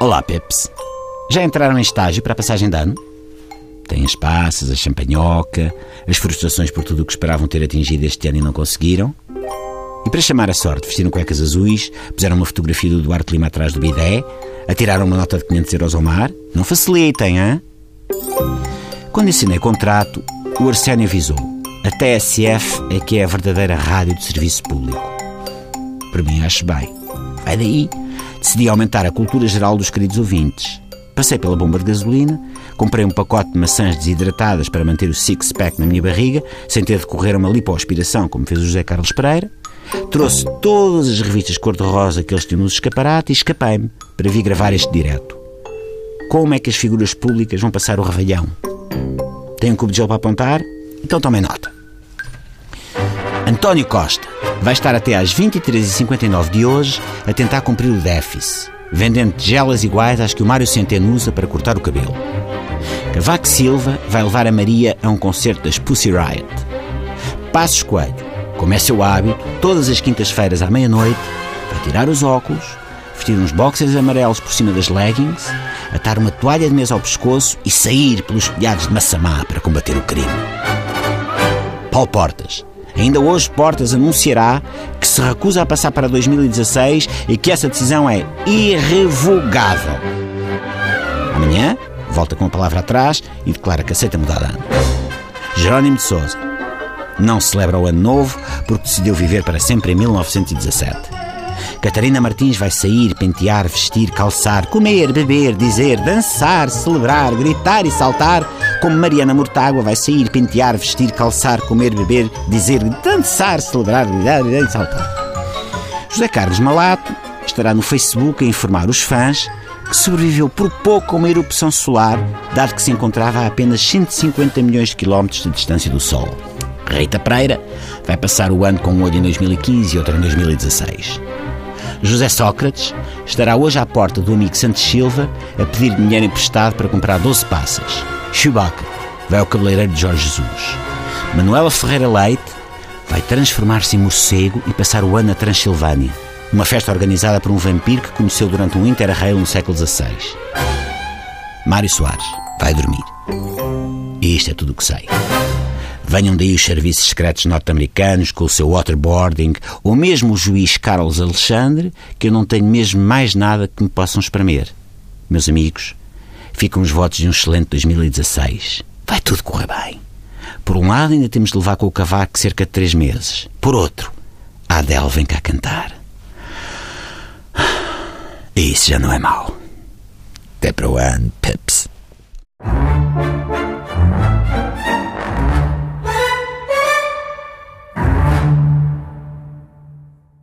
Olá, Peps. Já entraram em estágio para a passagem de ano? Têm as passas, a champanhoca, as frustrações por tudo o que esperavam ter atingido este ano e não conseguiram? E para chamar a sorte, vestiram cuecas azuis, puseram uma fotografia do Duarte Lima atrás do bidé, atiraram uma nota de 500 euros ao mar? Não facilitem, hã? Quando assinei contrato, o Arsénio avisou. A TSF é que é a verdadeira rádio de serviço público. Para mim, acho bem. Vai daí. Decidi aumentar a cultura geral dos queridos ouvintes. Passei pela bomba de gasolina, comprei um pacote de maçãs desidratadas para manter o six-pack na minha barriga, sem ter de correr uma lipoaspiração, como fez o José Carlos Pereira. Trouxe todas as revistas cor-de-rosa que eles tinham nos escaparates e escapei-me para vir gravar este direto. Como é que as figuras públicas vão passar o revelhão? Tem um cubo de gel para apontar? Então tomem nota. António Costa vai estar até às 23h59 de hoje a tentar cumprir o déficit, vendendo tigelas iguais às que o Mário Centeno usa para cortar o cabelo. Cavaco Silva vai levar a Maria a um concerto das Pussy Riot. Passos Coelho, como é seu hábito, todas as quintas-feiras à meia-noite, vai tirar os óculos, vestir uns boxers amarelos por cima das leggings, atar uma toalha de mesa ao pescoço e sair pelos telhados de Massamá para combater o crime. Paulo Portas. Ainda hoje Portas anunciará que se recusa a passar para 2016 e que essa decisão é irrevogável. Amanhã, volta com a palavra atrás e declara que aceita mudar de ano. Jerónimo de Souza. Não celebra o ano novo porque decidiu viver para sempre em 1917. Catarina Martins vai sair, pentear, vestir, calçar, comer, beber, dizer, dançar, celebrar, gritar e saltar, como Mariana Mortágua vai sair, pentear, vestir, calçar, comer, beber, dizer, dançar, celebrar, gritar e saltar. José Carlos Malato estará no Facebook a informar os fãs que sobreviveu por pouco a uma erupção solar, dado que se encontrava a apenas 150 milhões de quilómetros de distância do Sol. Rita Pereira vai passar o ano com um olho em 2015 e outro em 2016. José Sócrates estará hoje à porta do amigo Santos Silva a pedir dinheiro emprestado para comprar 12 passas. Chewbacca vai ao cabeleireiro de Jorge Jesus. Manuela Ferreira Leite vai transformar-se em morcego e passar o ano na Transilvânia. Uma festa organizada por um vampiro que conheceu durante um interrail no século XVI. Mário Soares vai dormir. E isto é tudo o que sei. Venham daí os serviços secretos norte-americanos com o seu waterboarding, ou mesmo o juiz Carlos Alexandre, que eu não tenho mesmo mais nada que me possam espremer. Meus amigos, ficam os votos de um excelente 2016. Vai tudo correr bem. Por um lado, ainda temos de levar com o cavaco cerca de três meses. Por outro, a Adele vem cá cantar. E isso já não é mau. Até para o ano.